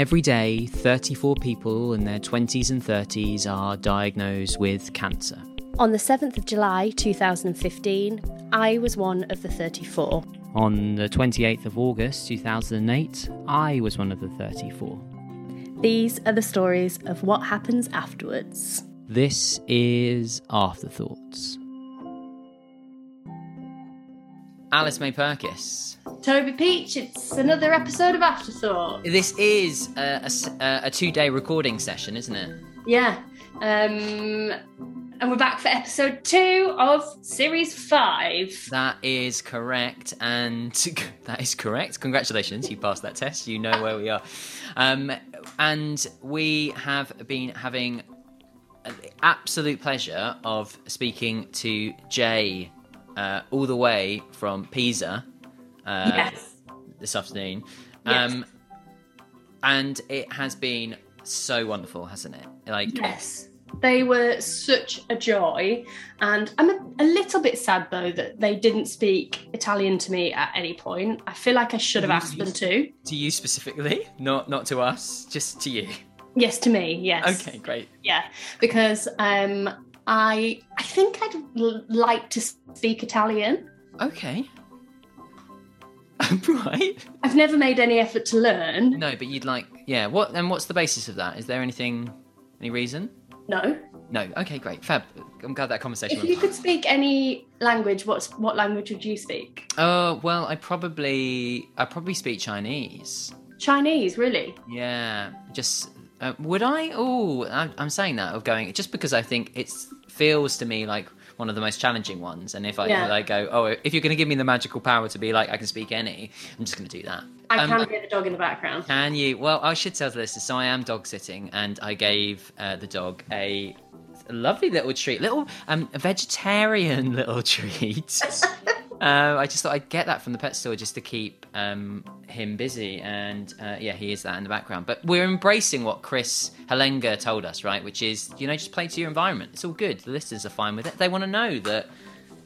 Every day, 34 people in their 20s and 30s are diagnosed with cancer. On the 7th of July 2015, I was one of the 34. On the 28th of August 2008, I was one of the 34. These are the stories of what happens afterwards. This is Afterthoughts. Alice May Purkis. Toby Peach, it's another episode of Afterthought. This is a two day recording session, isn't it? Yeah. Um, and we're back for episode two of series five. That is correct, and that is correct. Congratulations, you passed that test. You know where we are, um, and we have been having the absolute pleasure of speaking to Jay uh, all the way from Pisa uh, yes. this afternoon, Yes. um, and it has been so wonderful, hasn't it? Like, Yes. They were such a joy. And I'm a, a little bit sad, though, that they didn't speak Italian to me at any point. I feel like I should have asked them to. to you specifically, not not to us, just to you. Yes, to me, yes. Okay, great. Yeah, because um, I I think I'd l- like to speak Italian. Okay. right. I've never made any effort to learn. No, but you'd like, yeah. What and what's the basis of that? Is there anything, any reason? No. No. Okay, great. Fab. I'm glad that conversation. If went you could speak any language, what's what language would you speak? Oh well, I probably I probably speak Chinese. Chinese, really? Yeah, just uh, would I? Oh, I'm saying that of going just because I think it feels to me like one of the most challenging ones. And if I Yeah. go, oh, if you're going to give me the magical power to be like I can speak any, I'm just going to do that. I Um, can hear the dog in the background. Can you? Well, I should tell the listeners. So I am dog sitting, and I gave uh, the dog a, lovely little treat, little um, a vegetarian little treat. uh, I just thought I'd get that from the pet store just to keep um, him busy, and uh, yeah, he is that in the background. But we're embracing what Chris Helenga told us, right? Which is, you know, just play to your environment. It's all good. The listeners are fine with it. They want to know that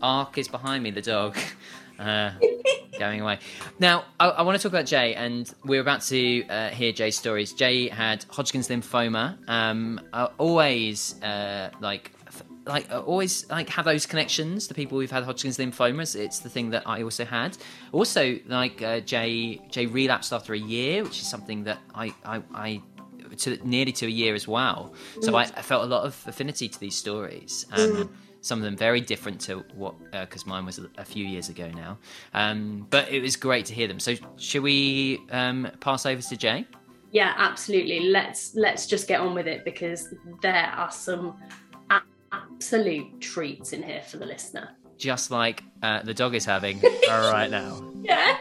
Ark is behind me, the dog. Uh, going away. Now, I, I want to talk about Jay, and we're about to uh, hear Jay's stories. Jay had Hodgkin's lymphoma. Um, uh, always uh, like. Like uh, always, like have those connections the people who've had Hodgkin's lymphomas. It's the thing that I also had. Also, like uh, Jay, Jay relapsed after a year, which is something that I, I, I to nearly to a year as well. So I, I felt a lot of affinity to these stories. Um, Some of them very different to what, because mine was a, a few years ago now. Um, but it was great to hear them. So should we um, pass over to Jay? Yeah, absolutely. Let's let's just get on with it because there are some absolute treats in here for the listener. Just like uh, the dog is having right now. Yeah.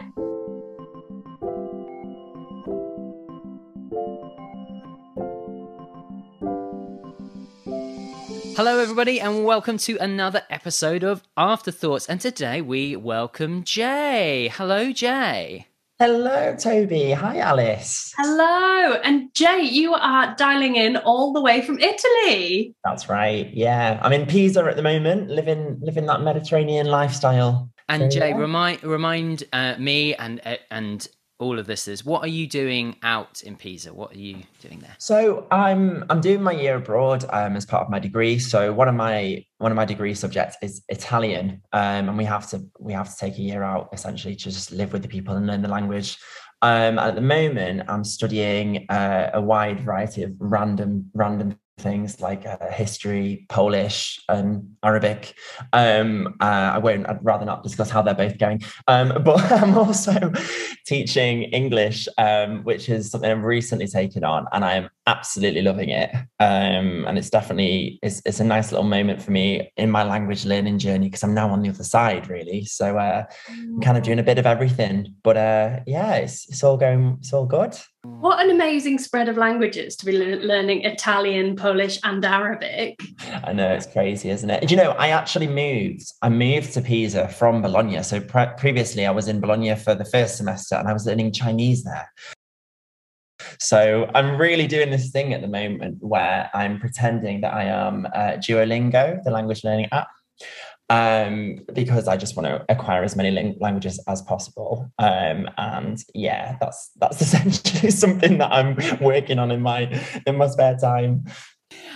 Hello, everybody, and welcome to another episode of Afterthoughts. And today we welcome Jay. Hello, Jay. Hello, Toby. Hi, Alice. Hello, and Jay, you are dialing in all the way from Italy. That's right. Yeah, I'm in Pisa at the moment, living living that Mediterranean lifestyle. And So, Jay, yeah. remind remind uh, me and uh, and all of this is what are you doing out in Pisa? What are you doing there? So I'm I'm doing my year abroad um, as part of my degree. So one of my one of my degree subjects is Italian, um, and we have to we have to take a year out essentially to just live with the people and learn the language. Um, at the moment, I'm studying uh, a wide variety of random random things like uh, history, Polish, and Arabic. Um, uh, I won't. I'd rather not discuss how they're both going. Um, but I'm also teaching English, um, which is something I've recently taken on, and I am absolutely loving it. Um, and it's definitely it's, it's a nice little moment for me in my language learning journey because I'm now on the other side, really. So uh, I'm kind of doing a bit of everything. But uh, yeah, it's it's all going. It's all good. What an amazing spread of languages to be learning Italian, Polish, and Arabic. I know it's crazy, isn't it? Do you know, I actually moved. I moved to Pisa from Bologna. So pre- previously, I was in Bologna for the first semester, and I was learning Chinese there. So I'm really doing this thing at the moment where I'm pretending that I am uh, Duolingo, the language learning app. Um, because I just want to acquire as many ling- languages as possible. Um, and yeah, that's that's essentially something that I'm working on in my in my spare time.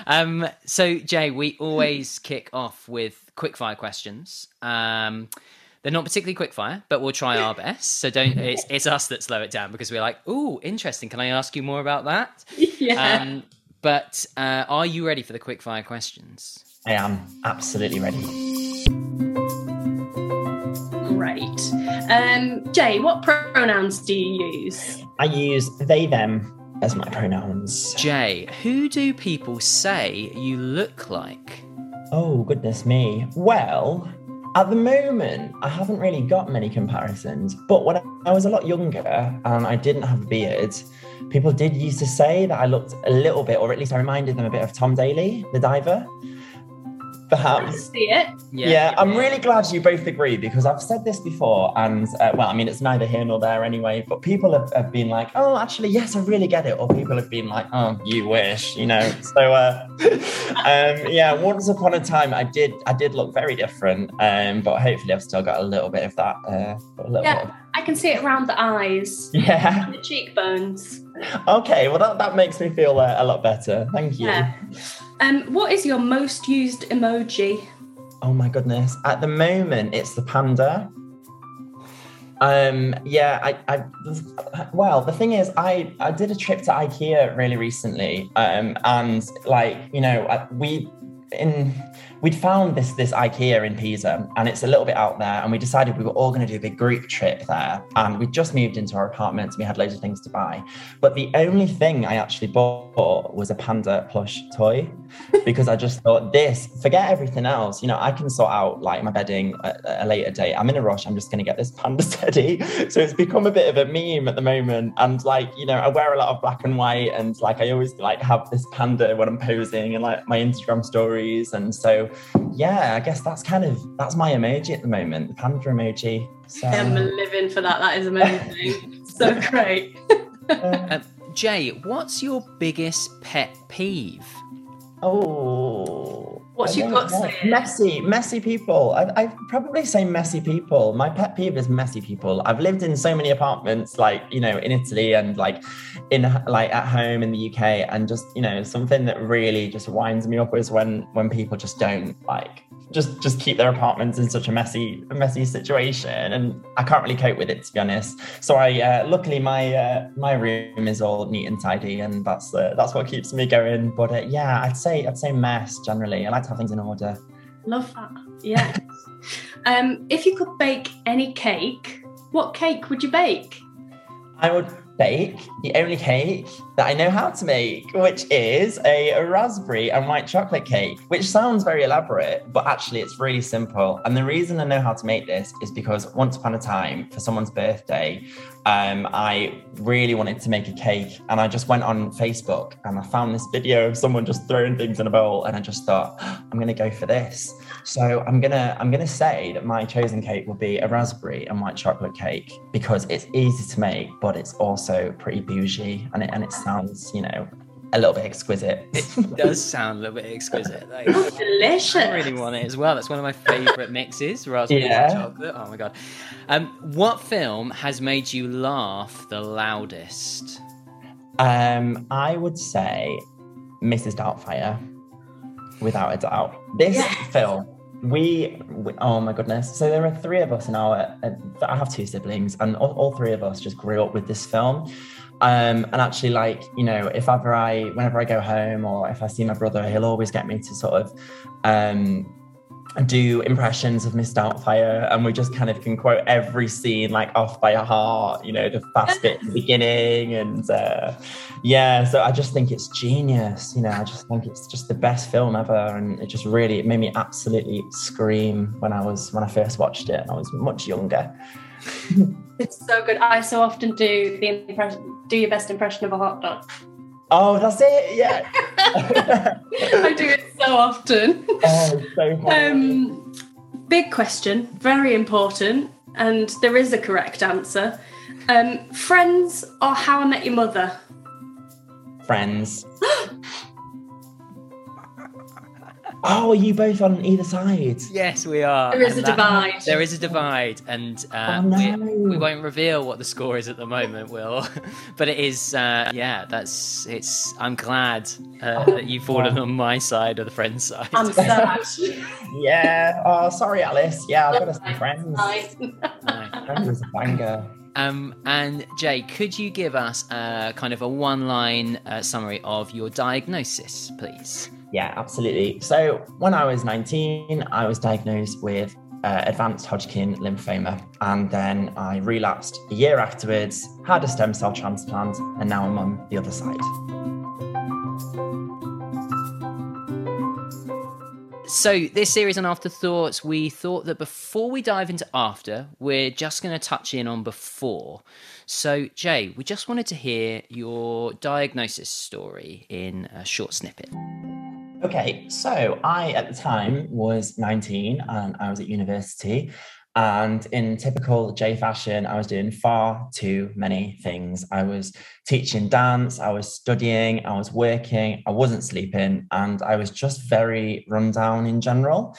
Um, so Jay, we always kick off with quickfire questions. Um, they're not particularly quickfire, but we'll try our best. So don't it's it's us that slow it down because we're like, oh, interesting. Can I ask you more about that? Yeah. Um, but uh, are you ready for the quickfire questions? I am absolutely ready. Great. Um, Jay, what pronouns do you use? I use they them as my pronouns. Jay, who do people say you look like? Oh goodness me. Well, at the moment, I haven't really got many comparisons. But when I was a lot younger and I didn't have a beard, people did used to say that I looked a little bit, or at least I reminded them a bit of Tom Daley, the diver. I Perhaps. see it. Yeah, I'm really glad you both agree because I've said this before, and uh, well, I mean, it's neither here nor there anyway. But people have, have been like, "Oh, actually, yes, I really get it," or people have been like, "Oh, you wish," you know. So, uh, um, yeah, once upon a time, I did, I did look very different, um, but hopefully, I've still got a little bit of that. Uh, a little Yeah. bit. Of, I can see it around the eyes, yeah. and the cheekbones. Okay. Well, that, that makes me feel uh, a lot better. Thank you. Yeah. Um, what is your most used emoji? Oh my goodness. At the moment, it's the panda. Um, yeah, I, I, well, the thing is, I, I did a trip to IKEA really recently. Um, and like, you know, I- we, in, we'd found this, this IKEA in Pisa and it's a little bit out there. And we decided we were all going to do a big group trip there. And we just moved into our apartments. And we had loads of things to buy. But the only thing I actually bought was a panda plush toy because I just thought this, forget everything else. You know, I can sort out like my bedding at a later date. I'm in a rush. I'm just going to get this panda teddy. So it's become a bit of a meme at the moment. And like, you know, I wear a lot of black and white and like I always like have this panda when I'm posing and like my Instagram stories. And so, yeah, I guess that's kind of, that's my emoji at the moment, the panda emoji. So, I'm living for that. That is amazing. so great. uh, Jay, what's your biggest pet peeve? Oh, What's your gut saying? Messy, messy people. I, I probably say messy people. My pet peeve is messy people. I've lived in so many apartments, like you know, in Italy and like in like at home in the UK, and just you know, something that really just winds me up is when when people just don't like just just keep their apartments in such a messy messy situation, and I can't really cope with it to be honest. So I uh, luckily my uh, my room is all neat and tidy, and that's uh, that's what keeps me going. But uh, yeah, I'd say I'd say mess generally. and I to have things in order. Love that. Yeah. um, if you could bake any cake, what cake would you bake? I would bake the only cake that I know how to make, which is a raspberry and white chocolate cake, which sounds very elaborate, but actually it's really simple. And the reason I know how to make this is because once upon a time, for someone's birthday, um, I really wanted to make a cake. And I just went on Facebook and I found this video of someone just throwing things in a bowl. And I just thought, I'm gonna go for this. So I'm gonna I'm gonna say that my chosen cake will be a raspberry and white chocolate cake because it's easy to make, but it's also pretty bougie and it and it sounds, you know, a little bit exquisite. It does sound a little bit exquisite. Like, delicious. I really want it as well. That's one of my favourite mixes, raspberry and Yeah. chocolate. Oh my god! Um, what film has made you laugh the loudest? Um, I would say Mrs. Doubtfire, without a doubt. This Yes. film, we, we, oh my goodness. So there are three of us in our, uh, I have two siblings, and all, all three of us just grew up with this film. Um, and actually, like, you know, if ever I, whenever I go home or if I see my brother, he'll always get me to sort of, um, do impressions of Miss Doubtfire, and we just kind of can quote every scene like off by heart. You know, the fast bit at the beginning, and uh, yeah. So I just think it's genius. You know, I just think it's just the best film ever, and it just really it made me absolutely scream when I was when I first watched it. I was much younger. It's so good. I so often do the impression, do your best impression of a hot dog. Oh, that's it. Yeah. I do it so often. oh, so. Um, big question, very important, and there is a correct answer. Um, friends or How I Met Your Mother? Friends. Oh, are you both on either side? Yes, we are. There is And a divide. There is a divide, and uh, Oh, no. we, we won't reveal what the score is at the moment, Will. but it is, uh, yeah. That's it's. I'm glad uh, that you've fallen on my side of the friend side. I'm sad. Yeah. Oh, sorry, Alice. Yeah, I've got some friends. Nice. Friends is a banger. Um, and Jay, could you give us a kind of a one-line uh, summary of your diagnosis, please? Yeah, absolutely. So when I was 19, I was diagnosed with uh, advanced Hodgkin lymphoma, and then I relapsed a year afterwards, had a stem cell transplant, and now I'm on the other side. So, this series on afterthoughts, we thought that before we dive into after, we're just going to touch in on before. So, Jay, we just wanted to hear your diagnosis story in a short snippet. Okay, so I at the time was 19 and I was at university. And in typical Jay fashion, I was doing far too many things. I was teaching dance, I was studying, I was working, I wasn't sleeping, and I was just very run down in general.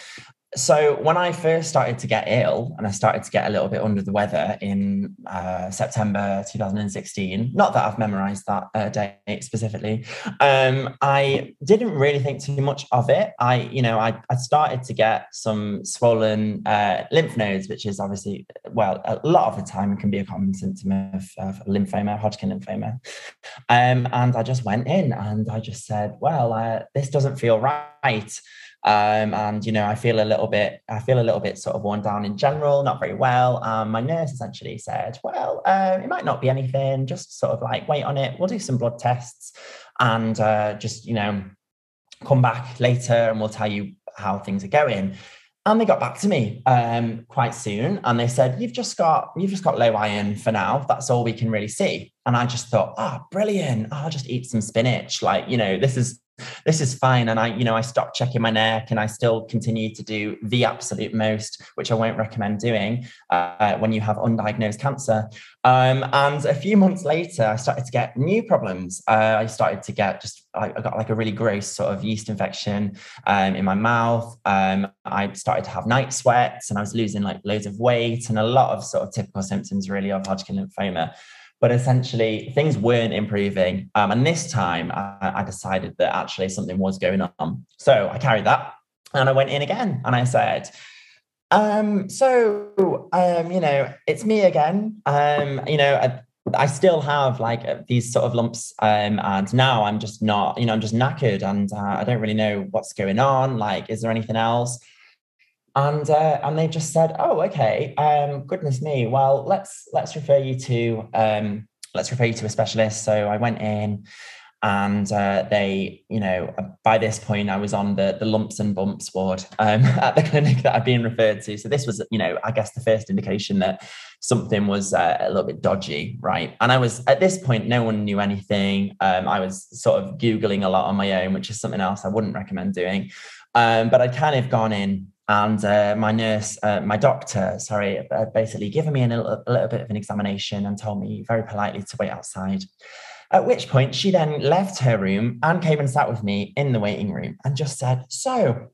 So when I first started to get ill and I started to get a little bit under the weather in uh, September 2016, not that I've memorized that uh, date specifically, um, I didn't really think too much of it. I, you know, I, I started to get some swollen uh, lymph nodes, which is obviously, well, a lot of the time can be a common symptom of, of lymphoma, Hodgkin lymphoma. Um, and I just went in and I just said, well, uh, this doesn't feel right um, and you know i feel a little bit i feel a little bit sort of worn down in general not very well. Um, my nurse essentially said well uh, it might not be anything just sort of like wait on it. We'll do some blood tests and uh, just you know come back later and we'll tell you how things are going. And they got back to me um, quite soon and they said you've just got you've just got low iron for now. That's all we can really see. And i just thought oh brilliant. I'll just eat some spinach. Like you know this is this is fine. And i you know i stopped checking my neck and i still continue to do the absolute most which i won't recommend doing uh, when you have undiagnosed cancer. Um, and a few months later i started to get new problems. Uh, i started to get just I, I got like a really gross sort of yeast infection um, in my mouth. Um, i started to have night sweats and i was losing like loads of weight and a lot of sort of typical symptoms really of hodgkin lymphoma but essentially things weren't improving. Um, and this time I, I, decided that actually something was going on. So I carried that and I went in again and I said, um, so, um, you know, it's me again. Um, you know, I, I still have like uh, these sort of lumps, um, and now I'm just not, you know, I'm just knackered, and uh, I don't really know what's going on. Like, is there anything else? And uh, and they just said, "Oh, okay. Um, goodness me. Well, let's let's refer you to um, let's refer you to a specialist." So I went in, and uh, they, you know, by this point I was on the the lumps and bumps ward um, at the clinic that I'd been referred to. So this was, you know, I guess the first indication that something was uh, a little bit dodgy, right? And I was at this point, no one knew anything. Um, I was sort of googling a lot on my own, which is something else I wouldn't recommend doing. Um, but I'd kind of gone in and uh, my nurse, uh, my doctor, sorry, uh, basically given me a little, a little bit of an examination and told me very politely to wait outside. At which point, she then left her room and came and sat with me in the waiting room and just said, "So,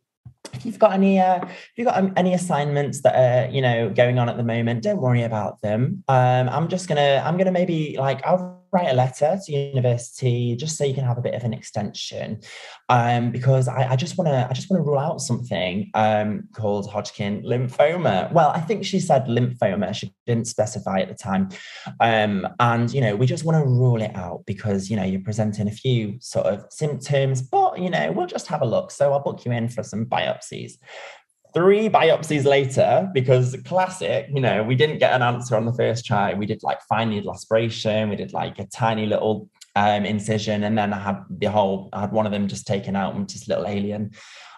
if you've got any, uh, if you've got um, any assignments that are, you know, going on at the moment, don't worry about them. Um, I'm just gonna, I'm gonna maybe like, I'll write a letter to university just so you can have a bit of an extension um, because I, just want to I just want to rule out something um, called Hodgkin lymphoma. Well, I think she said lymphoma. She didn't specify at the time, um, and you know we just want to rule it out because you know you're presenting a few sort of symptoms, but you know we'll just have a look. So I'll book you in for some biopsies three biopsies later, because classic, you know, we didn't get an answer on the first try. We did like fine needle aspiration, we did like a tiny little um, incision, and then I had the whole, I had one of them just taken out, which is little alien.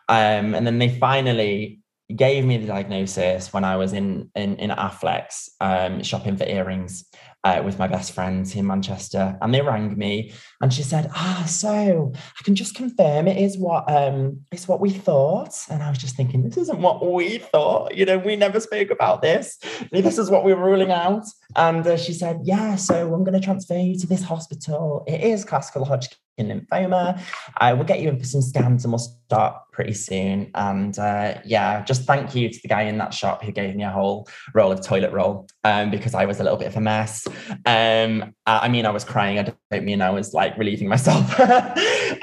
Um, and then they finally gave me the diagnosis when I was in in, in Affleck's um, shopping for earrings uh, with my best friends in Manchester, and they rang me, and she said, "Ah, so I can just confirm it is what um it's what we thought." And I was just thinking, this isn't what we thought. You know, we never spoke about this. This is what we were ruling out. And uh, she said, "Yeah, so I'm going to transfer you to this hospital. It is classical Hodgkin." Lymphoma. Uh, we'll get you in for some scans and we'll start pretty soon. And uh, yeah, just thank you to the guy in that shop who gave me a whole roll of toilet roll um, because I was a little bit of a mess. Um, I mean, I was crying. I don't mean I was like relieving myself. um,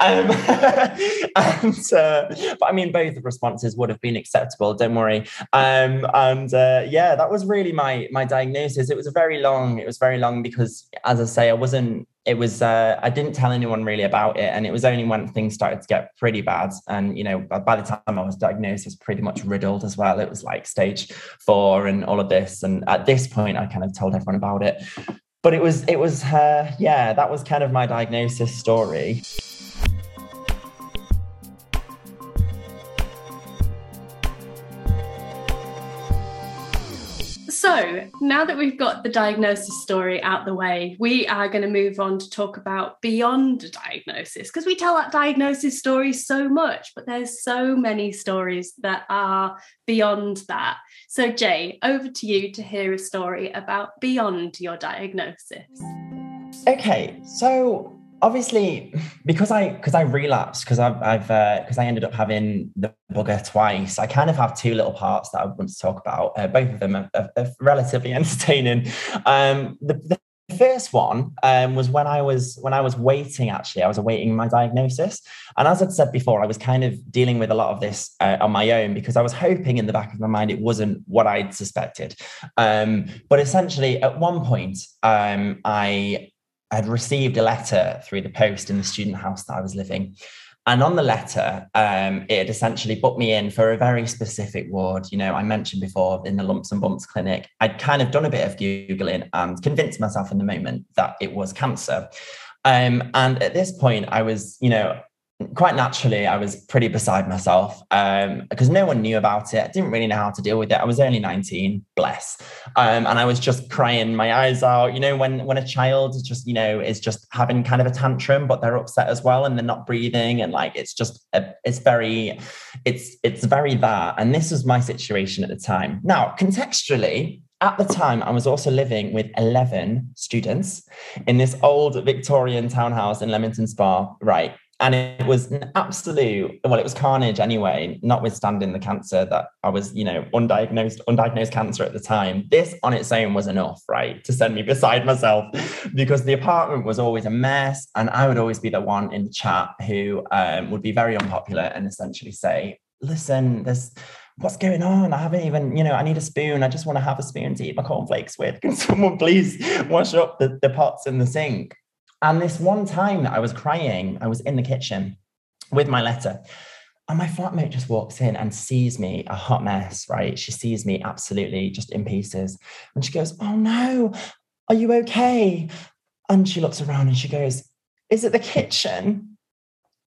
and, uh, but I mean, both responses would have been acceptable. Don't worry. Um, and uh, yeah, that was really my my diagnosis. It was a very long. It was very long because, as I say, I wasn't it was uh, i didn't tell anyone really about it and it was only when things started to get pretty bad and you know by the time i was diagnosed I was pretty much riddled as well. It was like stage four and all of this and at this point i kind of told everyone about it. But it was it was uh, yeah that was kind of my diagnosis story So, now that we've got the diagnosis story out the way, we are going to move on to talk about beyond diagnosis because we tell that diagnosis story so much, but there's so many stories that are beyond that. So, Jay, over to you to hear a story about beyond your diagnosis. Okay, so obviously because i because i relapsed because i've i've because uh, i ended up having the bugger twice i kind of have two little parts that i want to talk about uh, both of them are, are, are relatively entertaining um the, the first one um, was when I was when I was waiting. Actually, I was awaiting my diagnosis, and as I'd said before, I was kind of dealing with a lot of this uh, on my own because I was hoping in the back of my mind it wasn't what I'd suspected. Um, but essentially, at one point, um, I I had received a letter through the post in the student house that I was living. And on the letter, um, it had essentially booked me in for a very specific ward. You know, I mentioned before in the lumps and bumps clinic, I'd kind of done a bit of Googling and convinced myself in the moment that it was cancer. Um, and at this point, I was, you know, quite naturally, I was pretty beside myself um, because no one knew about it. I didn't really know how to deal with it. I was only 19, bless. Um, and I was just crying my eyes out. You know, when when a child is just, you know, is just having kind of a tantrum, but they're upset as well and they're not breathing. And like it's just a, it's very, it's it's very that. And this was my situation at the time. Now, contextually, at the time, I was also living with 11 students in this old Victorian townhouse in Leamington Spa, right? And it was an absolute well it was carnage anyway notwithstanding the cancer that i was you know undiagnosed undiagnosed cancer at the time this on its own was enough right to send me beside myself because the apartment was always a mess and i would always be the one in the chat who um, would be very unpopular and essentially say listen there's what's going on? I haven't even, you know, I need a spoon. I just want to have a spoon to eat my cornflakes with. Can someone please wash up the, the pots in the sink? And this one time that I was crying, I was in the kitchen with my letter. And my flatmate just walks in and sees me a hot mess, right? She sees me absolutely just in pieces. And she goes, Oh no, are you okay? And she looks around and she goes, Is it the kitchen?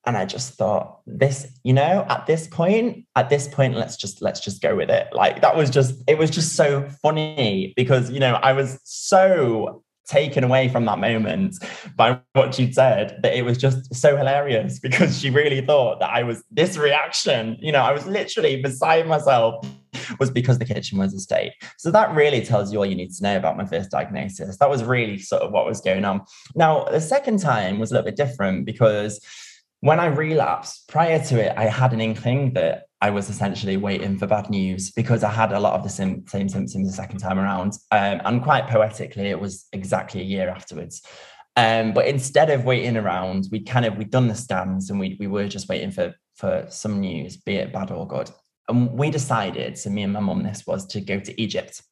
And I just thought, this, you know, at this point, at this point, let's just let's just go with it. Like that was just, it was just so funny because, you know, I was so taken away from that moment by what she'd said that it was just so hilarious because she really thought that I was this reaction, you know, I was literally beside myself was because the kitchen was a state. So that really tells you all you need to know about my first diagnosis. That was really sort of what was going on. Now, the second time was a little bit different because when I relapsed, prior to it, I had an inkling that I was essentially waiting for bad news because I had a lot of the same, same symptoms the second time around. Um, and quite poetically, it was exactly a year afterwards. Um, but instead of waiting around, we kind of we'd done the scans and we we were just waiting for for some news, be it bad or good. And we decided, so me and my mum, this was to go to Egypt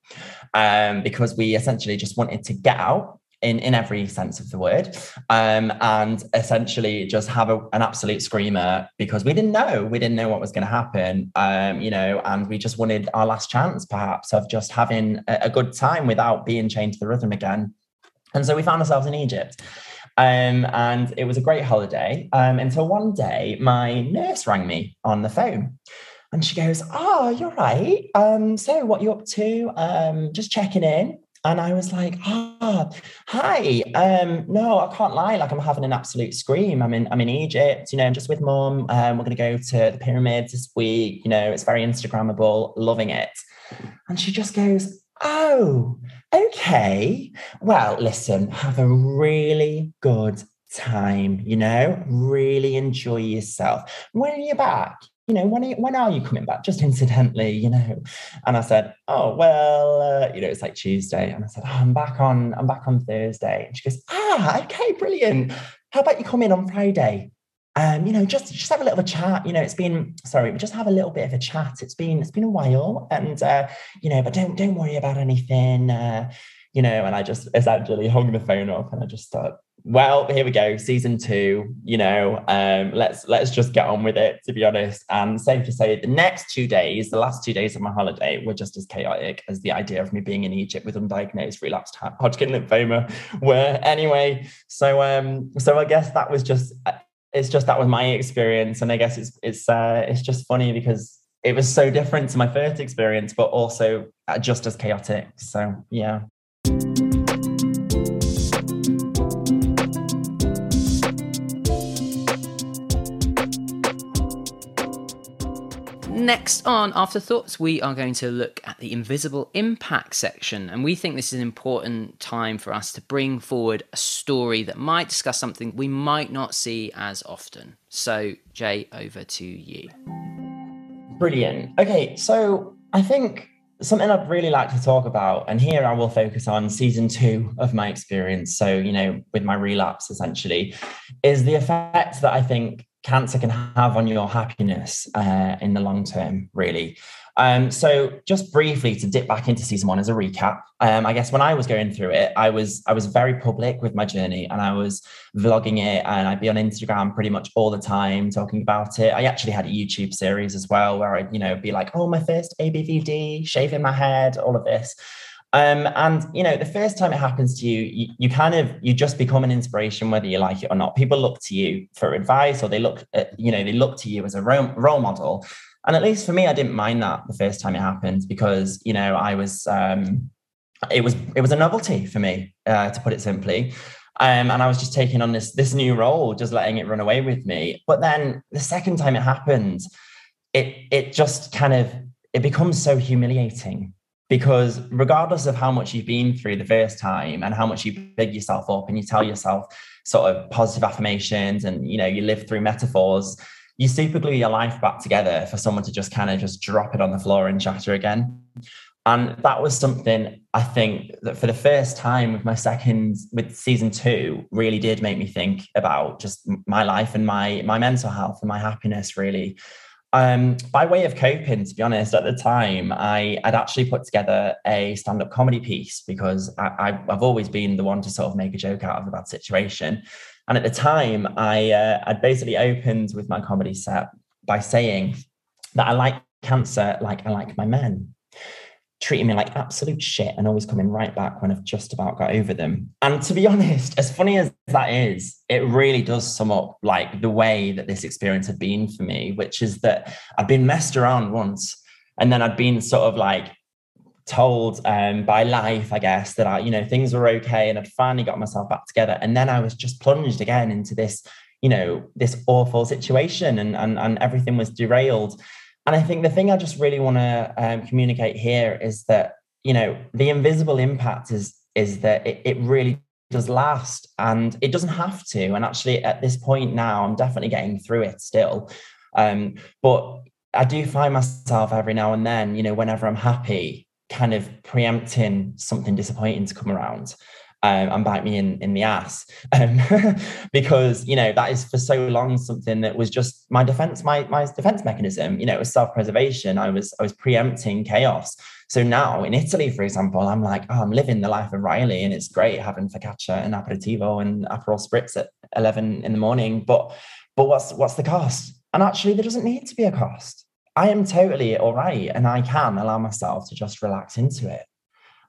um, because we essentially just wanted to get out in, in every sense of the word, um, and essentially just have a, an absolute screamer because we didn't know, we didn't know what was going to happen, um, you know, and we just wanted our last chance, perhaps, of just having a, a good time without being chained to the rhythm again. And so we found ourselves in Egypt. Um, and it was a great holiday um, until one day my nurse rang me on the phone. And she goes, Oh, you're right. Um, so what you up to? Um, just checking in. And I was like, ah, hi. Um, no, I can't lie. Like I'm having an absolute scream. I'm in, I'm in Egypt, you know, I'm just with mom. Um, we're gonna go to the pyramids this week. You know, it's very Instagrammable, loving it. And she just goes, Oh, okay. Well, listen, have a really good time, you know, really enjoy yourself. When are you back? You know, when are, when are you coming back? Just incidentally, you know. And I said, oh well, uh, you know, it's like Tuesday, and I said, oh, I'm back on, I'm back on Thursday. And she goes, ah, okay, brilliant. How about you come in on Friday? Um, you know, just just have a little of a chat. You know, it's been sorry, just have a little bit of a chat. It's been it's been a while, and uh, you know, but don't don't worry about anything. Uh, you know, and I just essentially hung the phone up and I just thought, well, here we go, season two, you know, um, let's let's just get on with it, to be honest. And safe to say, the next two days, the last two days of my holiday were just as chaotic as the idea of me being in Egypt with undiagnosed relapsed Hodgkin lymphoma were anyway. So um, so I guess that was just it's just that was my experience. And I guess it's it's uh it's just funny because it was so different to my first experience, but also just as chaotic. So yeah. Next on Afterthoughts, we are going to look at the invisible impact section, and we think this is an important time for us to bring forward a story that might discuss something we might not see as often. So, Jay, over to you. Brilliant. Okay, so I think something I'd really like to talk about, and here I will focus on season two of my experience. So, you know, with my relapse essentially, is the effect that I think cancer can have on your happiness uh, in the long term, really. Um, so just briefly to dip back into season one as a recap, um, I guess when I was going through it, I was I was very public with my journey and I was vlogging it and I'd be on Instagram pretty much all the time talking about it. I actually had a YouTube series as well where I'd, you know, be like, oh, my first ABVD, shaving my head, all of this. Um, and you know, the first time it happens to you, you, you, kind of you just become an inspiration, whether you like it or not. People look to you for advice, or they look, at, you know, they look to you as a role, role model. And at least for me, I didn't mind that the first time it happened because you know I was, um, it was it was a novelty for me, uh, to put it simply. Um, and I was just taking on this this new role, just letting it run away with me. But then the second time it happened, it it just kind of it becomes so humiliating because regardless of how much you've been through the first time and how much you big yourself up and you tell yourself sort of positive affirmations and you know you live through metaphors you super glue your life back together for someone to just kind of just drop it on the floor and shatter again. And that was something i think that for the first time with my second with season two really did make me think about just my life and my my mental health and my happiness really um, by way of coping, to be honest, at the time, I had actually put together a stand up comedy piece because I, have always been the one to sort of make a joke out of a bad situation. And at the time, I uh, I'd basically opened with my comedy set by saying that I like cancer like I like my men treating me like absolute shit and always coming right back when I've just about got over them. And to be honest, as funny as that is, it really does sum up like the way that this experience had been for me, which is that I'd been messed around once and then I'd been sort of like told um, by life, I guess, that I, you know, things were okay and I'd finally got myself back together. And then I was just plunged again into this, you know, this awful situation and and, and everything was derailed. And I think the thing I just really want to um, communicate here is that you know the invisible impact is is that it, it really does last and it doesn't have to. And actually, at this point now, I'm definitely getting through it still. Um, but I do find myself every now and then, you know, whenever I'm happy, kind of preempting something disappointing to come around um, and bite me in, in the ass. Um, because, you know, that is for so long something that was just my defense, my, my defense mechanism, you know, it was self-preservation. I was, I was preempting chaos. So now in Italy, for example, I'm like, oh, I'm living the life of Riley and it's great having focaccia and aperitivo and Aperol spritz at 11 in the morning. But, but what's, what's the cost? And actually there doesn't need to be a cost. I am totally all right. And I can allow myself to just relax into it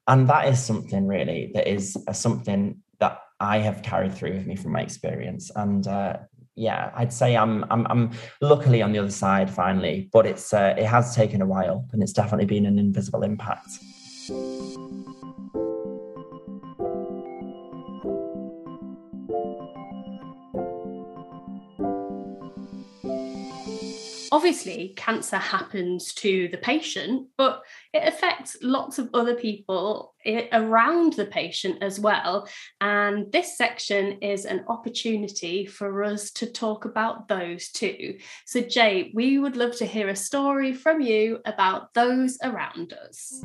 and that is something really that is a, something that I have carried through with me from my experience. And uh, yeah, I'd say I'm, I'm I'm luckily on the other side finally, but it's uh, it has taken a while, and it's definitely been an invisible impact. Obviously cancer happens to the patient, but it affects lots of other people around the patient as well. And this section is an opportunity for us to talk about those too. So, Jay, we would love to hear a story from you about those around us.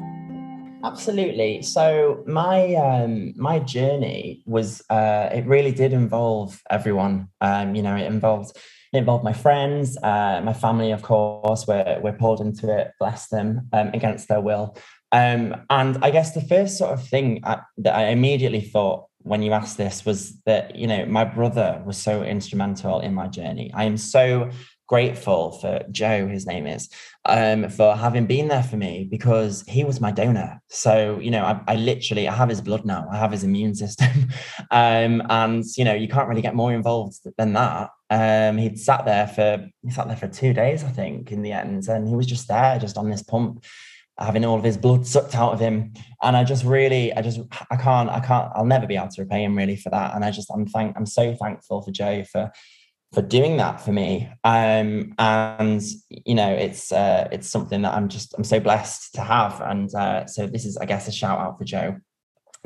Absolutely. So my um, my journey was uh, it really did involve everyone. Um, you know, it involved it involved my friends, uh, my family, of course. We're we're pulled into it, bless them, um, against their will. Um, and I guess the first sort of thing I, that I immediately thought when you asked this was that you know my brother was so instrumental in my journey. I am so grateful for Joe, his name is, um, for having been there for me because he was my donor. So, you know, I, I literally, I have his blood now. I have his immune system. um, and, you know, you can't really get more involved than that. Um, he'd sat there for, he sat there for two days, I think, in the end. And he was just there, just on this pump having all of his blood sucked out of him. And i just really i just i can't i can't i'll never be able to repay him really for that. And i just i'm thank i'm so thankful for joe for for doing that for me. Um, and you know it's uh, it's something that i'm just i'm so blessed to have. And uh, so this is i guess a shout out for joe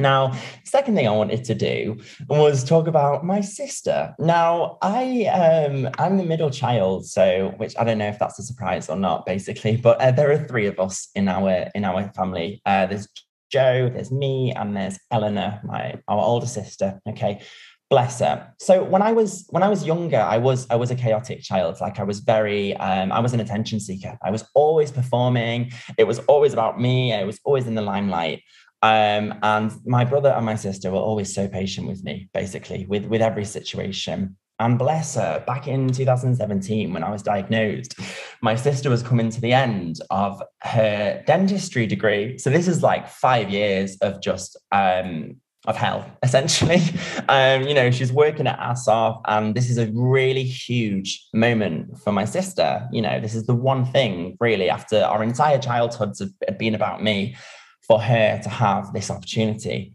now second thing i wanted to do was talk about my sister. Now i um i'm the middle child so which i don't know if that's a surprise or not basically but uh, there are three of us in our in our family. Uh, there's joe there's me and there's eleanor my our older sister okay? Bless her. So when i was when i was younger i was i was a chaotic child. Like i was very um, i was an attention seeker. I was always performing. It was always about me. I was always in the limelight um, and my brother and my sister were always so patient with me basically with with every situation and bless her, back in 2017, when I was diagnosed, my sister was coming to the end of her dentistry degree. So this is like five years of just um, of hell, essentially. Um, you know, she's working at ass off, and this is a really huge moment for my sister. You know, this is the one thing really after our entire childhoods have been about me for her to have this opportunity.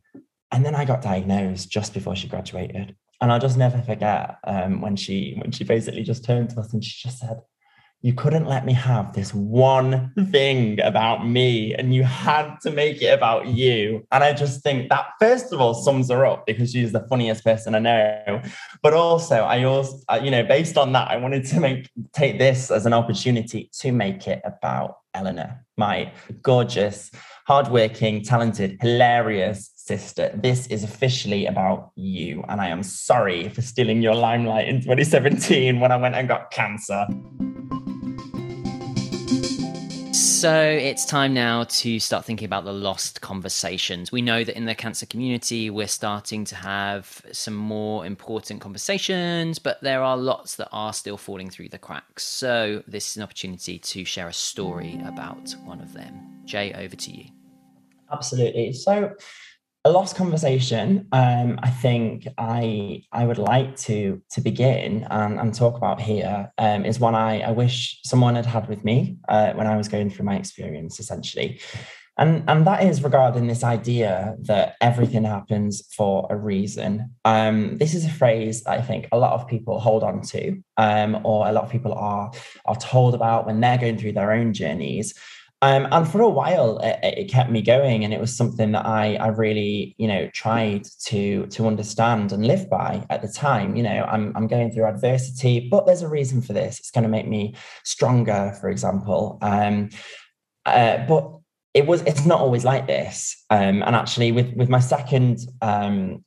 And then I got diagnosed just before she graduated. And I'll just never forget um, when she when she basically just turned to us and she just said, you couldn't let me have this one thing about me and you had to make it about you. And I just think that, first of all, sums her up because she's the funniest person I know. But also, I also, you know, based on that, I wanted to make take this as an opportunity to make it about Eleanor, my gorgeous, hardworking, talented, hilarious sister. This is officially about you. And I am sorry for stealing your limelight in 2017 when I went and got cancer. So it's time now to start thinking about the lost conversations. We know that in the cancer community, we're starting to have some more important conversations, but there are lots that are still falling through the cracks. So this is an opportunity to share a story about one of them. Jay, over to you. Absolutely. So a lost conversation um, i think i i would like to to begin and, and talk about here um, is one I, I wish someone had had with me uh, when i was going through my experience essentially and and that is regarding this idea that everything happens for a reason um, this is a phrase i think a lot of people hold on to um, or a lot of people are are told about when they're going through their own journeys um, and for a while, it, it, kept me going, and it was something that I, I really, you know, tried to to understand and live by at the time. You know, I'm I'm going through adversity, but there's a reason for this. It's going to make me stronger, for example. Um, uh, but it was it's not always like this. Um, and actually, with with my second, um,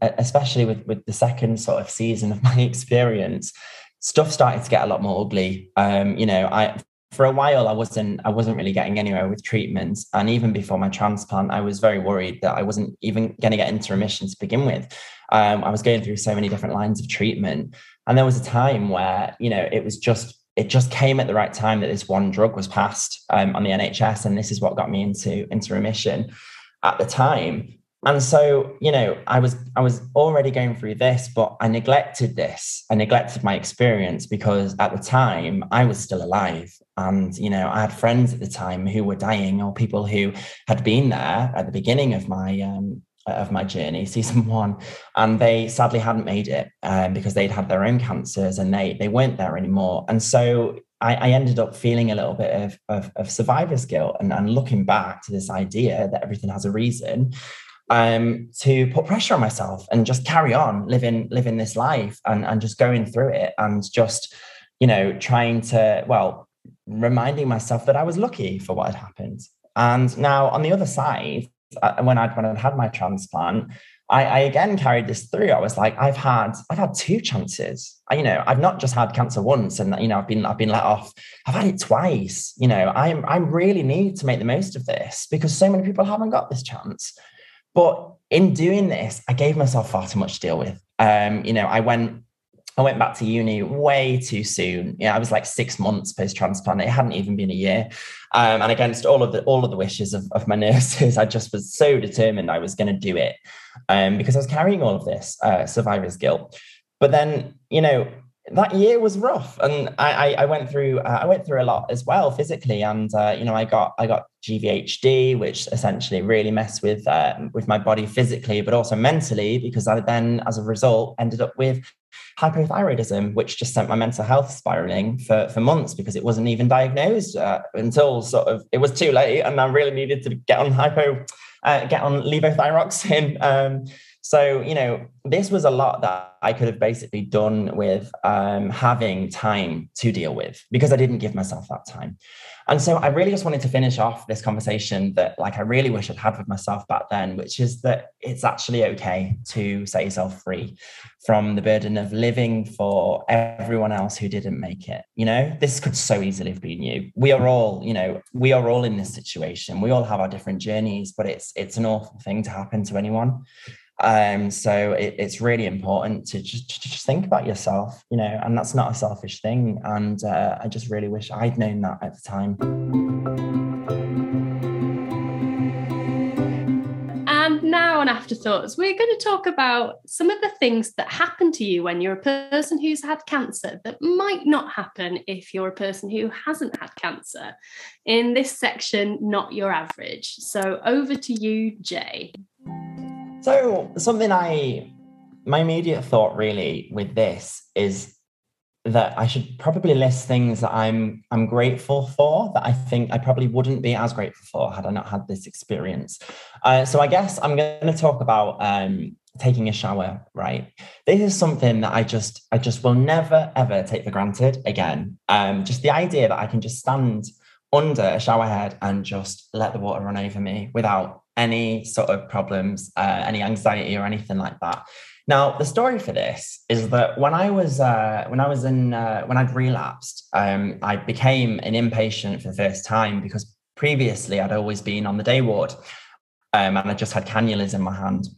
especially with with the second sort of season of my experience, stuff started to get a lot more ugly. Um, you know, I for a while I wasn't I wasn't really getting anywhere with treatments. And even before my transplant, I was very worried that I wasn't even going to get into remission to begin with. Um, I was going through so many different lines of treatment. And there was a time where, you know, it was just it just came at the right time that this one drug was passed um, on the NHS, and this is what got me into into remission at the time and so you know i was i was already going through this but i neglected this. I neglected my experience because at the time i was still alive. And you know i had friends at the time who were dying or people who had been there at the beginning of my um, of my journey season one. And they sadly hadn't made it um, because they'd had their own cancers and they they weren't there anymore. And so I, I, ended up feeling a little bit of, of, of survivor's guilt and, and looking back to this idea that everything has a reason um, to put pressure on myself and just carry on living living this life and, and just going through it and just you know trying to well reminding myself that I was lucky for what had happened. And now on the other side, uh, when I'd when I'd had my transplant, I, I, again carried this through. I was like, I've had I've had two chances. I, you know, I've not just had cancer once, and you know, I've been I've been let off. I've had it twice. You know, I'm I'm really need to make the most of this because so many people haven't got this chance. But in doing this, I gave myself far too much to deal with. Um, you know, I went I went back to uni way too soon. Yeah, I was like six months post transplant. It hadn't even been a year, um, and against all of the all of the wishes of, of my nurses, I just was so determined I was going to do it um, because I was carrying all of this uh, survivor's guilt. But then, you know, that year was rough, and I, I, I went through uh, I went through a lot as well physically, and uh, you know I got I got GVHD, which essentially really messed with uh, with my body physically, but also mentally, because I then, as a result, ended up with hypothyroidism, which just sent my mental health spiraling for for months because it wasn't even diagnosed uh, until sort of it was too late, and I really needed to get on hypo uh, get on levothyroxine. Um, so, you know, this was a lot that I could have basically done with um, having time to deal with because I didn't give myself that time. And so I really just wanted to finish off this conversation that, like, I really wish I'd had with myself back then, which is that it's actually okay to set yourself free from the burden of living for everyone else who didn't make it. You know, this could so easily have been you. We are all, you know, we are all in this situation. We all have our different journeys, but it's it's an awful thing to happen to anyone. Um, so it, it's really important to just, to just think about yourself, you know, and that's not a selfish thing. And uh, I just really wish I'd known that at the time. And now on Afterthoughts, we're going to talk about some of the things that happen to you when you're a person who's had cancer that might not happen if you're a person who hasn't had cancer. In this section, not your average. So over to you, Jay. So something I my immediate thought really with this is that I should probably list things that I'm I'm grateful for that I think I probably wouldn't be as grateful for had I not had this experience. Uh, so I guess I'm going to talk about um, taking a shower. Right, this is something that I just I just will never ever take for granted again. Um, just the idea that I can just stand under a shower head and just let the water run over me without any sort of problems, uh, any anxiety or anything like that. Now, the story for this is that when I was uh, when I was in uh, when I'd relapsed, um, I became an inpatient for the first time because previously I'd always been on the day ward, um, and I just had cannulas in my hand,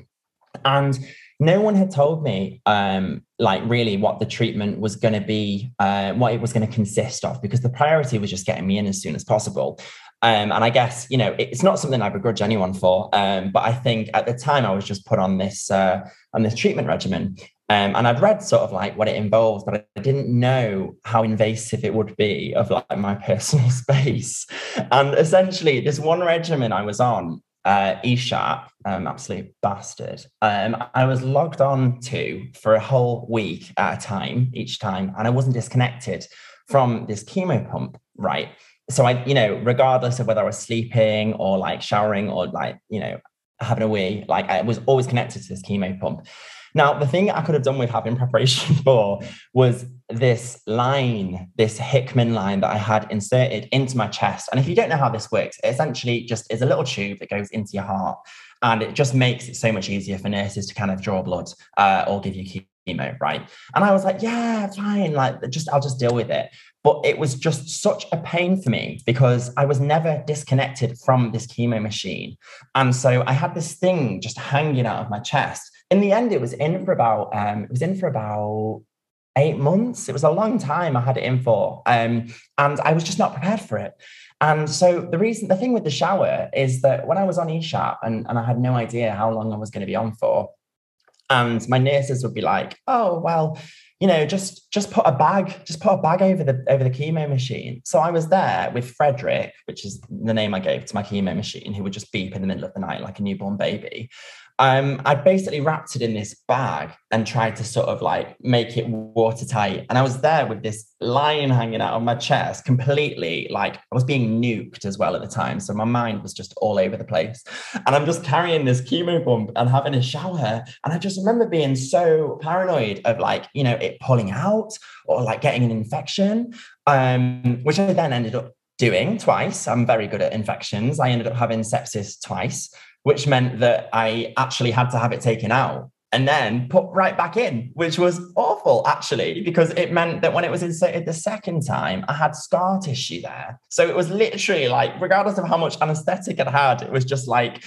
and no one had told me um, like really what the treatment was going to be, uh, what it was going to consist of, because the priority was just getting me in as soon as possible. Um, and I guess, you know, it's not something I begrudge anyone for. Um, but I think at the time I was just put on this uh, on this treatment regimen. Um, and I'd read sort of like what it involves, but I didn't know how invasive it would be of like my personal space. And essentially, this one regimen I was on, uh, ESHAP, um, absolute bastard. Um, I was logged on to for a whole week at a time each time, and I wasn't disconnected from this chemo pump, right? So I, you know, regardless of whether I was sleeping or like showering or like, you know, having a wee, like I was always connected to this chemo pump. Now, the thing I could have done with having preparation for was this line, this Hickman line that I had inserted into my chest. And if you don't know how this works, it essentially just is a little tube that goes into your heart. And it just makes it so much easier for nurses to kind of draw blood uh, or give you right? And I was like, yeah, fine, like just I'll just deal with it. But it was just such a pain for me because I was never disconnected from this chemo machine. And so I had this thing just hanging out of my chest. In the end, it was in for about um, it was in for about eight months. It was a long time I had it in for. Um, and I was just not prepared for it. And so the reason, the thing with the shower is that when I was on ESHAP and, and I had no idea how long I was going to be on for, and my nurses would be like, oh, well, you know, just just put a bag, just put a bag over the over the chemo machine. So I was there with Frederick, which is the name I gave to my chemo machine, who would just beep in the middle of the night like a newborn baby. Um, I basically wrapped it in this bag and tried to sort of like make it watertight. And I was there with this line hanging out of my chest, completely like I was being nuked as well at the time. So my mind was just all over the place. And I'm just carrying this chemo pump and having a shower. And I just remember being so paranoid of like, you know, it pulling out or like getting an infection, um, which I then ended up doing twice. I'm very good at infections. I ended up having sepsis twice which meant that I actually had to have it taken out and then put right back in, which was awful actually, because it meant that when it was inserted the second time, I had scar tissue there. So it was literally like, regardless of how much anesthetic it had, it was just like,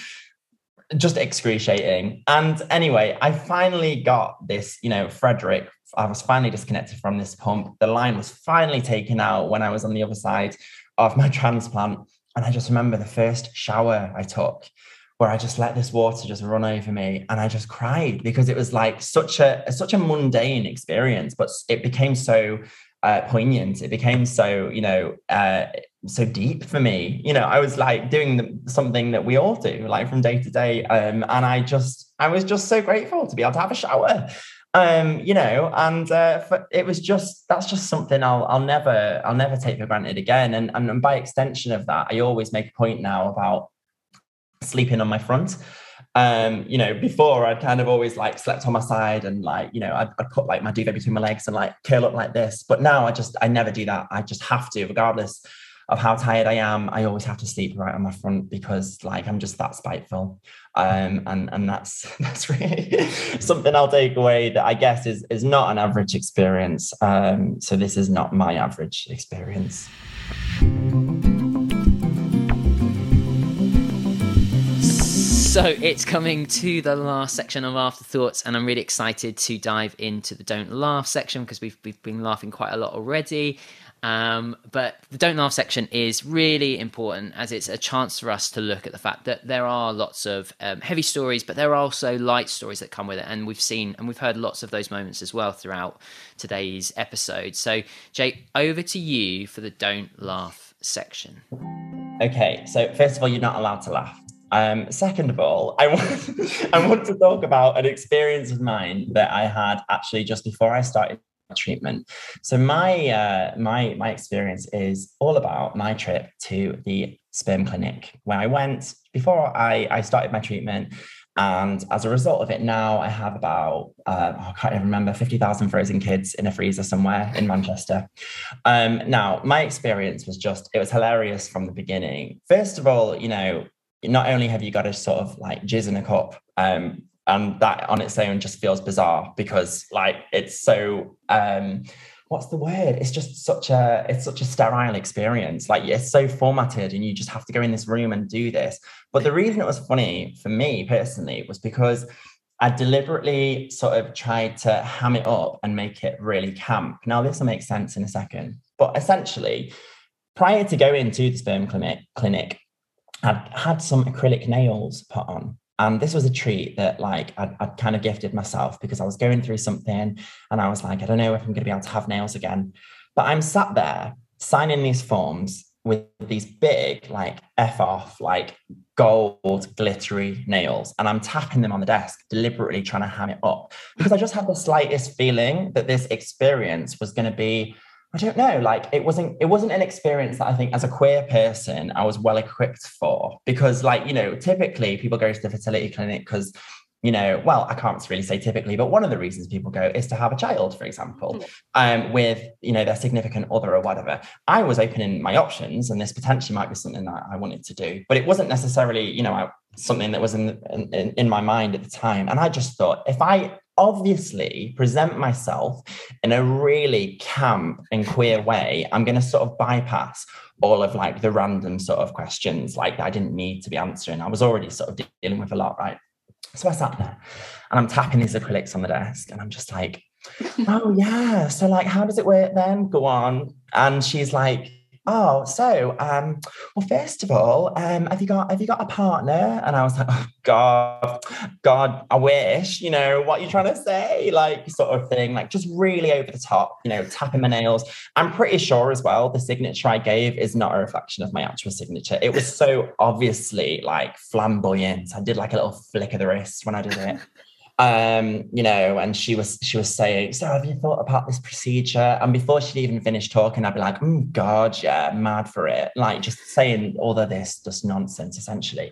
just excruciating. And anyway, I finally got this, you know, Frederick. I was finally disconnected from this pump. The line was finally taken out when I was on the other side of my transplant. And I just remember the first shower I took where I just let this water just run over me and I just cried because it was like such a such a mundane experience, but it became so uh, poignant. It became so you know uh, so deep for me. You know, I was like doing the, something that we all do, like from day to day, um, and I just I was just so grateful to be able to have a shower. Um, you know, and uh, for, it was just that's just something I'll I'll never I'll never take for granted again. And, and and by extension of that, I always make a point now about sleeping on my front. Um, you know, before I'd kind of always like slept on my side and like, you know, I'd, I'd, put like my duvet between my legs and like curl up like this. But now I just, I never do that. I just have to, regardless of how tired I am, I always have to sleep right on my front because like I'm just that spiteful. Um, and and that's that's really something I'll take away that I guess is is not an average experience. Um, so this is not my average experience. So it's coming to the last section of afterthoughts, and I'm really excited to dive into the don't laugh section because we've we've been laughing quite a lot already. Um, but the don't laugh section is really important as it's a chance for us to look at the fact that there are lots of um, heavy stories, but there are also light stories that come with it, and we've seen and we've heard lots of those moments as well throughout today's episode. So, Jake, over to you for the don't laugh section. Okay, so first of all, you're not allowed to laugh. Um, second of all, I want, I want to talk about an experience of mine that I had actually just before I started treatment. So my uh, my my experience is all about my trip to the sperm clinic where I went before I, I started my treatment. And as a result of it, now I have about, uh, I can't even remember, 50,000 frozen kids in a freezer somewhere in Manchester. Um, now, my experience was just, it was hilarious from the beginning. First of all, you know, not only have you got to sort of like jizz in a cup, um, and that on its own just feels bizarre because like it's so um what's the word? It's just such a it's such a sterile experience. Like it's so formatted and you just have to go in this room and do this. But the reason it was funny for me personally was because I deliberately sort of tried to ham it up and make it really camp. Now, this will make sense in a second, but essentially, prior to going to the sperm clinic, clinic I'd had some acrylic nails put on. And this was a treat that like I'd, I'd, kind of gifted myself because I was going through something and I was like, I don't know if I'm going to be able to have nails again. But I'm sat there signing these forms with these big, like F off, like gold glittery nails. And I'm tapping them on the desk, deliberately trying to ham it up because I just had the slightest feeling that this experience was going to be I don't know, like it wasn't it wasn't an experience that I think as a queer person I was well equipped for because like, you know, typically people go to the fertility clinic because you know, well, I can't really say typically, but one of the reasons people go is to have a child, for example, mm. um, with you know their significant other or whatever. I was opening my options, and this potentially might be something that I wanted to do, but it wasn't necessarily, you know, something that was in, in in my mind at the time. And I just thought, if I obviously present myself in a really camp and queer way, I'm going to sort of bypass all of like the random sort of questions like I didn't need to be answering. I was already sort of dealing with a lot, right? So I sat there and I'm tapping these acrylics on the desk and I'm just like, oh yeah. So like, how does it work then? Go on. And she's like, "Oh, so um, well, first of all, um, have you got have you got a partner?" And I was like, "Oh God, God, I wish." You know what you're trying to say, like sort of thing, like just really over the top. You know, tapping my nails. I'm pretty sure as well the signature I gave is not a reflection of my actual signature. It was so obviously like flamboyant. I did like a little flick of the wrist when I did it um, you know, and she was she was saying, "So have you thought about this procedure?" And before she'd even finished talking, I'd be like, "Oh God, yeah, mad for it!" Like just saying all of this just nonsense. Essentially,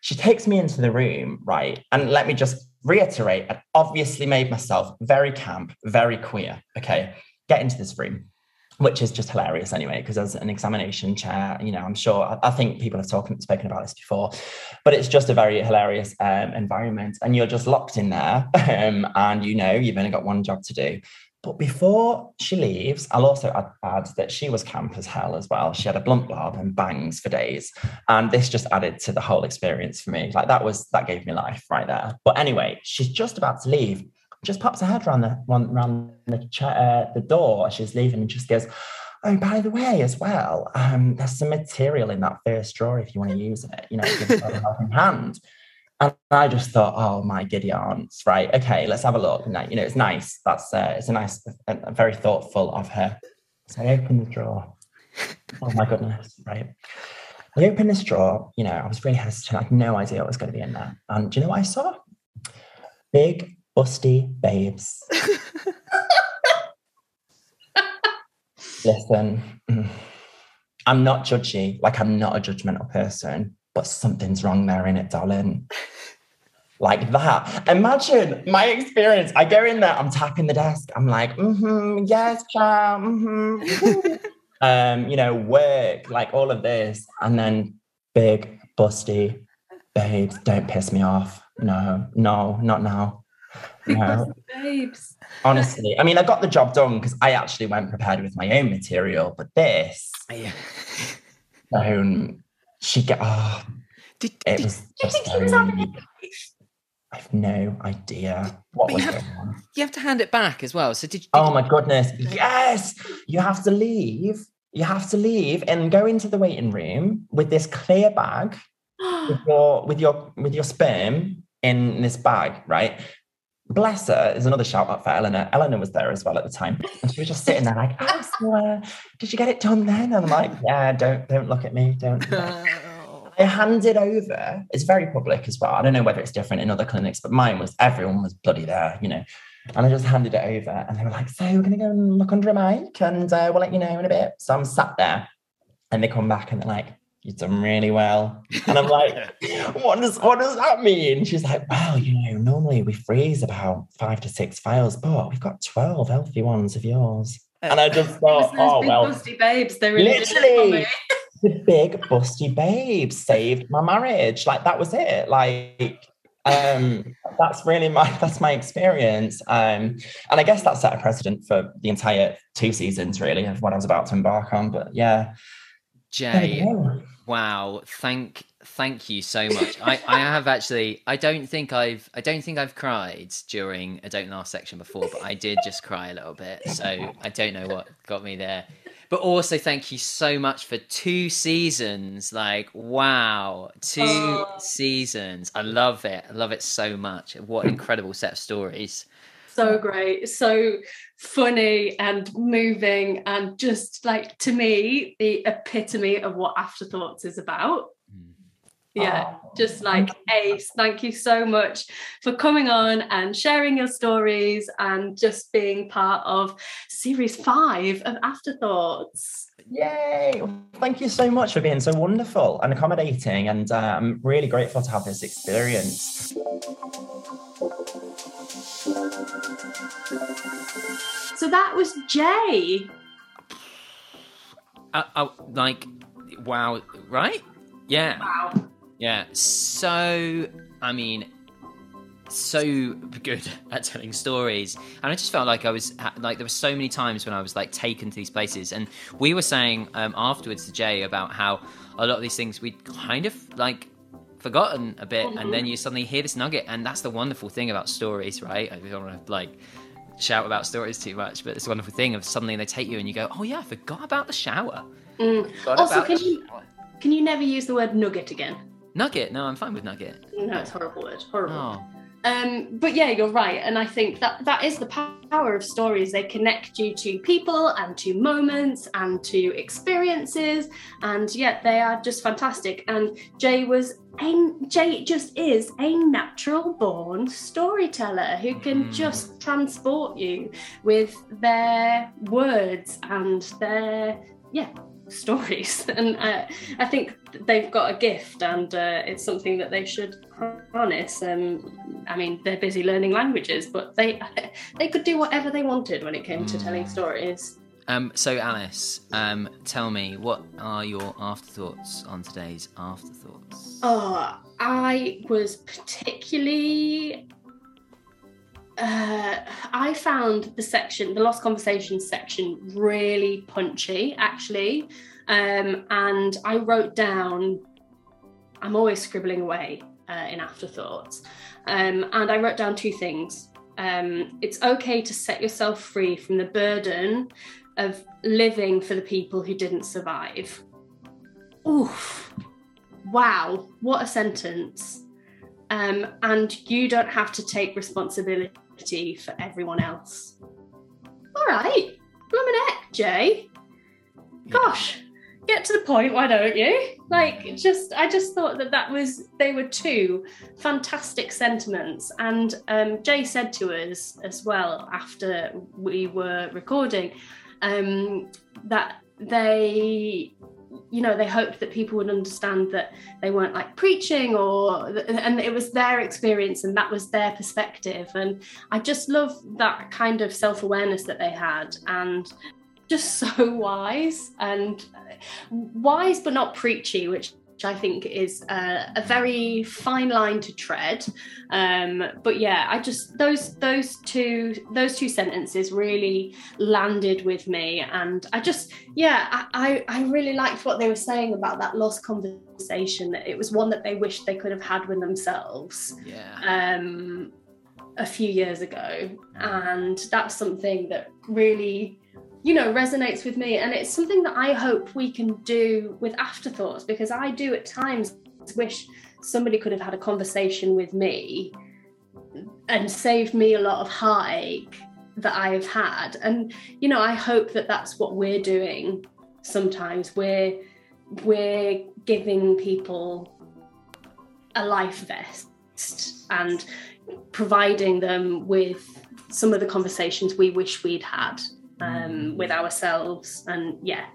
she takes me into the room, right, and let me just reiterate: I obviously made myself very camp, very queer. Okay, get into this room which is just hilarious anyway, because as an examination chair, you know, I'm sure I, I, think people have talked spoken about this before, but it's just a very hilarious um, environment, and you're just locked in there, um, and you know you've only got one job to do. But before she leaves, I'll also add, add, that she was camp as hell as well. She had a blunt bob and bangs for days, and this just added to the whole experience for me. Like that was that gave me life right there. But anyway, she's just about to leave, just pops her head around the one around the uh, the door as she's leaving and just goes, "Oh, by the way, as well, um, there's some material in that first drawer if you want to use it. You know, give it a helping hand." And I just thought, "Oh my giddy aunts, right? Okay, let's have a look." And you know, it's nice. That's uh, it's a nice, very thoughtful of her. So I opened the drawer. Oh my goodness, right? I opened this drawer. You know, I was really hesitant. I had no idea what was going to be in there. And do you know what I saw? Big busty babes. Listen, mm, I'm not judgy, like I'm not a judgmental person, but something's wrong there in it, darling. Like that. Imagine my experience. I go in there, I'm tapping the desk. I'm like, mm-hmm, yes, child, mm-hmm. um, you know, work, like all of this. And then big, busty, babes, don't piss me off. No, no, not now. No. babes. Honestly, I mean, I got the job done because I actually went prepared with my own material, but this, yeah. um, she get oh, did, it did, was just very, I have no idea what but was going have, on. You have to hand it back as well. So did, did oh my goodness, yes, you have to leave. You have to leave and go into the waiting room with this clear bag with your with your with your sperm in this bag, right? Bless her is another shout out for Eleanor. Eleanor was there as well at the time. And she was just sitting there like, oh, so, uh, did you get it done then? And I'm like, yeah, don't don't look at me. Don't. I handed over, it's very public as well. I don't know whether it's different in other clinics, but mine was everyone was bloody there, you know. And I just handed it over and they were like, so we're gonna go and look under a mic and uh, we'll let you know in a bit. So I'm sat there and they come back and they're like, you've done really well. And I'm like, what does what does that mean? She's like, well, you know, normally we freeze about five to six files, but we've got 12 healthy ones of yours. And I just thought, oh big well. Busty babes, they really literally the big busty babes saved my marriage. Like that was it. Like um that's really my that's my experience um and i guess that set a precedent for the entire two seasons really of what i was about to embark on but yeah jay Wow, thank thank you so much. I, I have actually I don't think I've I don't think I've cried during a don't laugh section before, but I did just cry a little bit. So I don't know what got me there. But also thank you so much for two seasons. Like wow, two oh. seasons. I love it. I love it so much. What incredible set of stories so great, so funny and moving, and just like to me, the epitome of what Afterthoughts is about. Yeah, oh. just like Ace. Thank you so much for coming on and sharing your stories and just being part of series five of Afterthoughts. Yay! Thank you so much for being so wonderful and accommodating. And uh, I'm really grateful to have this experience. So that was Jay. Uh, uh, like, wow, right? Yeah. Wow. Yeah. So, I mean, so good at telling stories and i just felt like i was like there were so many times when i was like taken to these places and we were saying um, afterwards to jay about how a lot of these things we'd kind of like forgotten a bit, mm-hmm. and then mm-hmm. you suddenly hear this nugget, and that's the wonderful thing about stories, right? I don't want to like shout about stories too much, but it's a wonderful thing of suddenly they take you and you go, oh yeah, I forgot about the shower. Mm. Also, can you can you never use the word nugget again? Nugget? No, I'm fine with nugget. No, it's horrible word. Horrible. Oh. Um, but yeah, you're right, and I think that that is the power of stories. They connect you to people and to moments and to experiences, and yet they are just fantastic. And Jay was a Jay just is a natural born storyteller who can mm. just transport you with their words and their yeah stories. And uh, i think they've got a gift and uh, it's something that they should harness. Um, i mean they're busy learning languages but they they could do whatever they wanted when it came to telling stories. Um, so alice um, tell me what are your afterthoughts on today's afterthoughts? Oh i was particularly uh, I found the section, the Lost Conversations section, really punchy, actually. Um, and I wrote down, I'm always scribbling away uh, in afterthoughts. Um, and I wrote down two things. Um, it's okay to set yourself free from the burden of living for the people who didn't survive. Oof. Wow, what a sentence. Um, and you don't have to take responsibility for everyone else. All right, blooming heck, Jay. Gosh, get to the point, why don't you? Like, just I just thought that that was they were two fantastic sentiments, and um, Jay said to us as well after we were recording um, that they you know they hoped that people would understand that they weren't like preaching or and it was their experience and that was their perspective. And i just love that kind of self-awareness that they had and just so wise and uh, wise but not preachy which which I think is a, a very fine line to tread. Um, but yeah, I just those those two those two sentences really landed with me, and I just yeah, I I really liked what they were saying about that lost conversation. That it was one that they wished they could have had with themselves. Yeah. Um, a few years ago, and that's something that really you know resonates with me. And it's something that i hope we can do with afterthoughts because i do at times wish somebody could have had a conversation with me and saved me a lot of heartache that i have had. And you know i hope that that's what we're doing sometimes. We're we're giving people a life vest and providing them with some of the conversations we wish we'd had um, with ourselves, and yeah.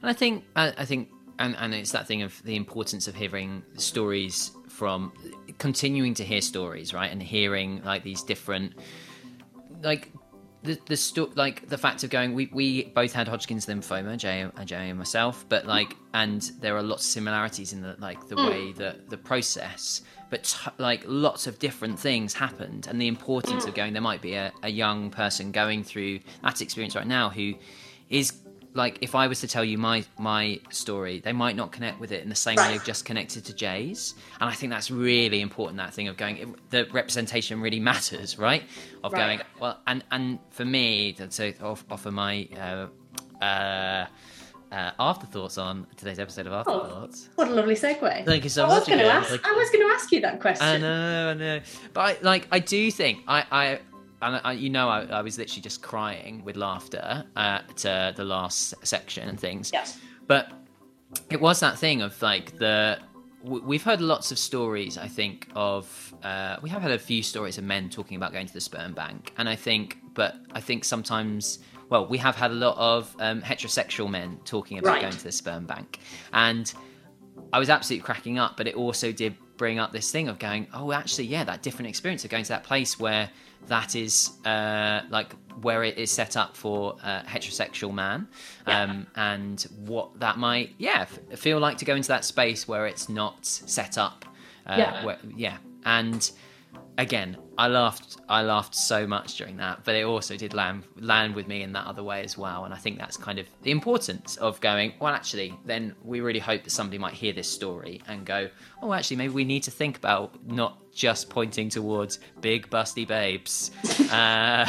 And I think I, I think and, and it's that thing of the importance of hearing stories from continuing to hear stories right and hearing like these different like the the sto- like the fact of going we we both had Hodgkin's lymphoma Jay, Jay and myself but like and there are lots of similarities in the like the mm. way that the process but t- like lots of different things happened and the importance of going there might be a, a young person going through that experience right now who is like if I was to tell you my my story, they might not connect with it in the same way they've just connected to Jay's, and I think that's really important. That thing of going, it, the representation really matters, right? Of right. going well, and and for me, to offer my uh, uh, uh, afterthoughts on today's episode of oh, Afterthoughts. Oh, what a lovely segue. Thank you so I much. Was again. Ask, like, I was going to ask you that question. I know, I know. But I, like, I do think I, I and I, you know, I, I, was literally just crying with laughter at uh, the last section and things. Yes. But it was that thing of like the we've heard lots of stories i think of uh, we have had a few stories of men talking about going to the sperm bank and i think but i think sometimes well, we have had a lot of um, heterosexual men talking about right. going to the sperm bank, and I was absolutely cracking up. But it also did bring up this thing of going, oh, actually, yeah, that different experience of going to that place where that is uh, like where it is set up for a heterosexual man, yeah. um, and what that might, yeah, f- feel like to go into that space where it's not set up. Uh, yeah. Where, yeah, and again, I laughed. I laughed so much during that, but it also did land land with me in that other way as well. And I think that's kind of the importance of going. Well, actually, then we really hope that somebody might hear this story and go, "Oh, actually, maybe we need to think about not just pointing towards big busty babes." uh,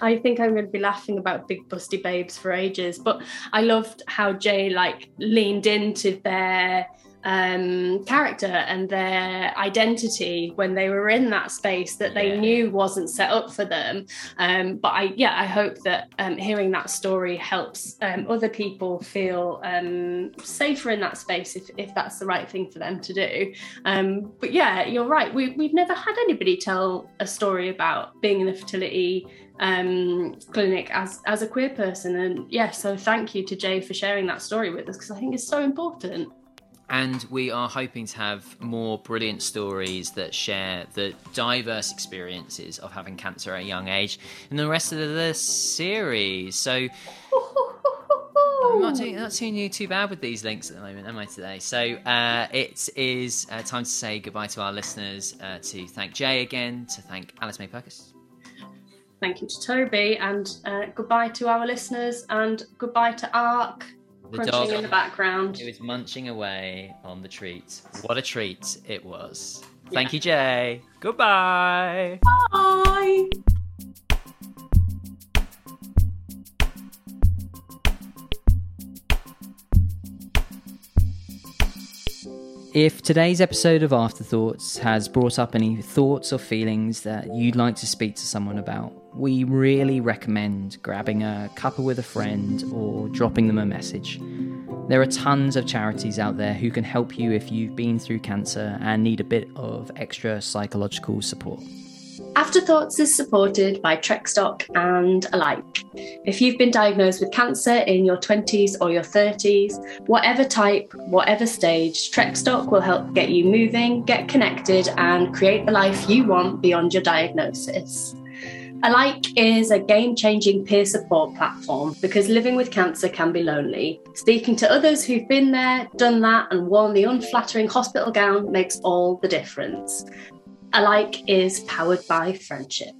I think I'm going to be laughing about big busty babes for ages. But I loved how Jay like leaned into their um, character and their identity when they were in that space that they yeah. knew wasn't set up for them. Um, but I, yeah, I hope that um, hearing that story helps um, other people feel um, safer in that space if, if that's the right thing for them to do. Um, but yeah, you're right. We, we've never had anybody tell a story about being in a fertility um, clinic as as a queer person and yeah so thank you to jay for sharing that story with us because i think it's so important and we are hoping to have more brilliant stories that share the diverse experiences of having cancer at a young age in the rest of the series. So I'm not doing, not you too bad with these links at the moment, am I today? So uh, it is uh, time to say goodbye to our listeners, uh, to thank Jay again, to thank Alice May Purkis. Thank you to Toby, and uh, goodbye to our listeners, and goodbye to ARC the crunching dog, in the background. It was munching away on the treat. What a treat it was. Thank you, Jay. Goodbye. Bye. If today's episode of Afterthoughts has brought up any thoughts or feelings that you'd like to speak to someone about, we really recommend grabbing a cuppa with a friend or dropping them a message. There are tons of charities out there who can help you if you've been through cancer and need a bit of extra psychological support. Afterthoughts is supported by Trekstock and Alike. If you've been diagnosed with cancer in your 20s or your 30s, whatever type, whatever stage, Trekstock will help get you moving, get connected, and create the life you want beyond your diagnosis. Alike is a game changing peer support platform because living with cancer can be lonely. Speaking to others who've been there, done that, and worn the unflattering hospital gown makes all the difference. Alike is powered by friendship.